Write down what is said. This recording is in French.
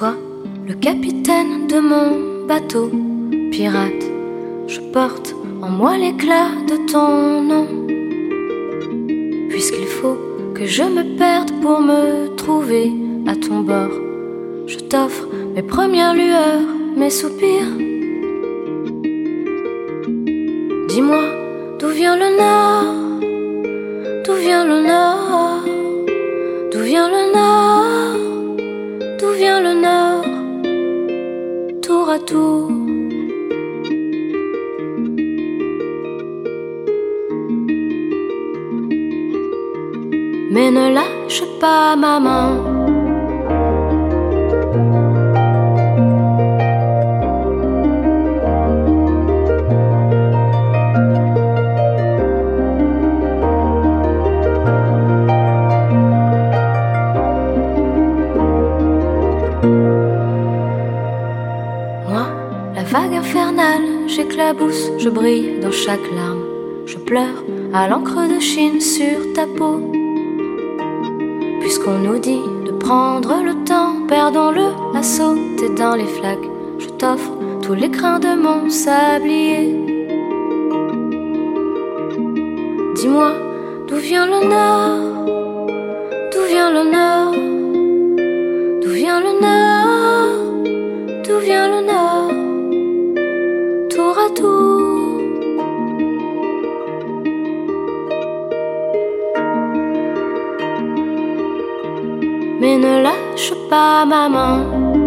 le capitaine de mon bateau pirate. Je porte en moi l'éclat de ton nom. Puisqu'il faut que je me perde pour me trouver à ton bord, je t'offre mes premières lueurs, mes soupirs. Dis-moi d'où vient le nord, d'où vient le nord, d'où vient le nord, tour à tour. Mais ne lâche pas ma main. J'éclabousse, je brille dans chaque larme. Je pleure à l'encre de Chine sur ta peau. Puisqu'on nous dit de prendre le temps, perdons-le à sauter dans les flaques. Je t'offre tous les crins de mon sablier. Dis-moi d'où vient le nord, d'où vient le nord, d'où vient le nord, d'où vient le nord, Mais ne lâche pas ma main.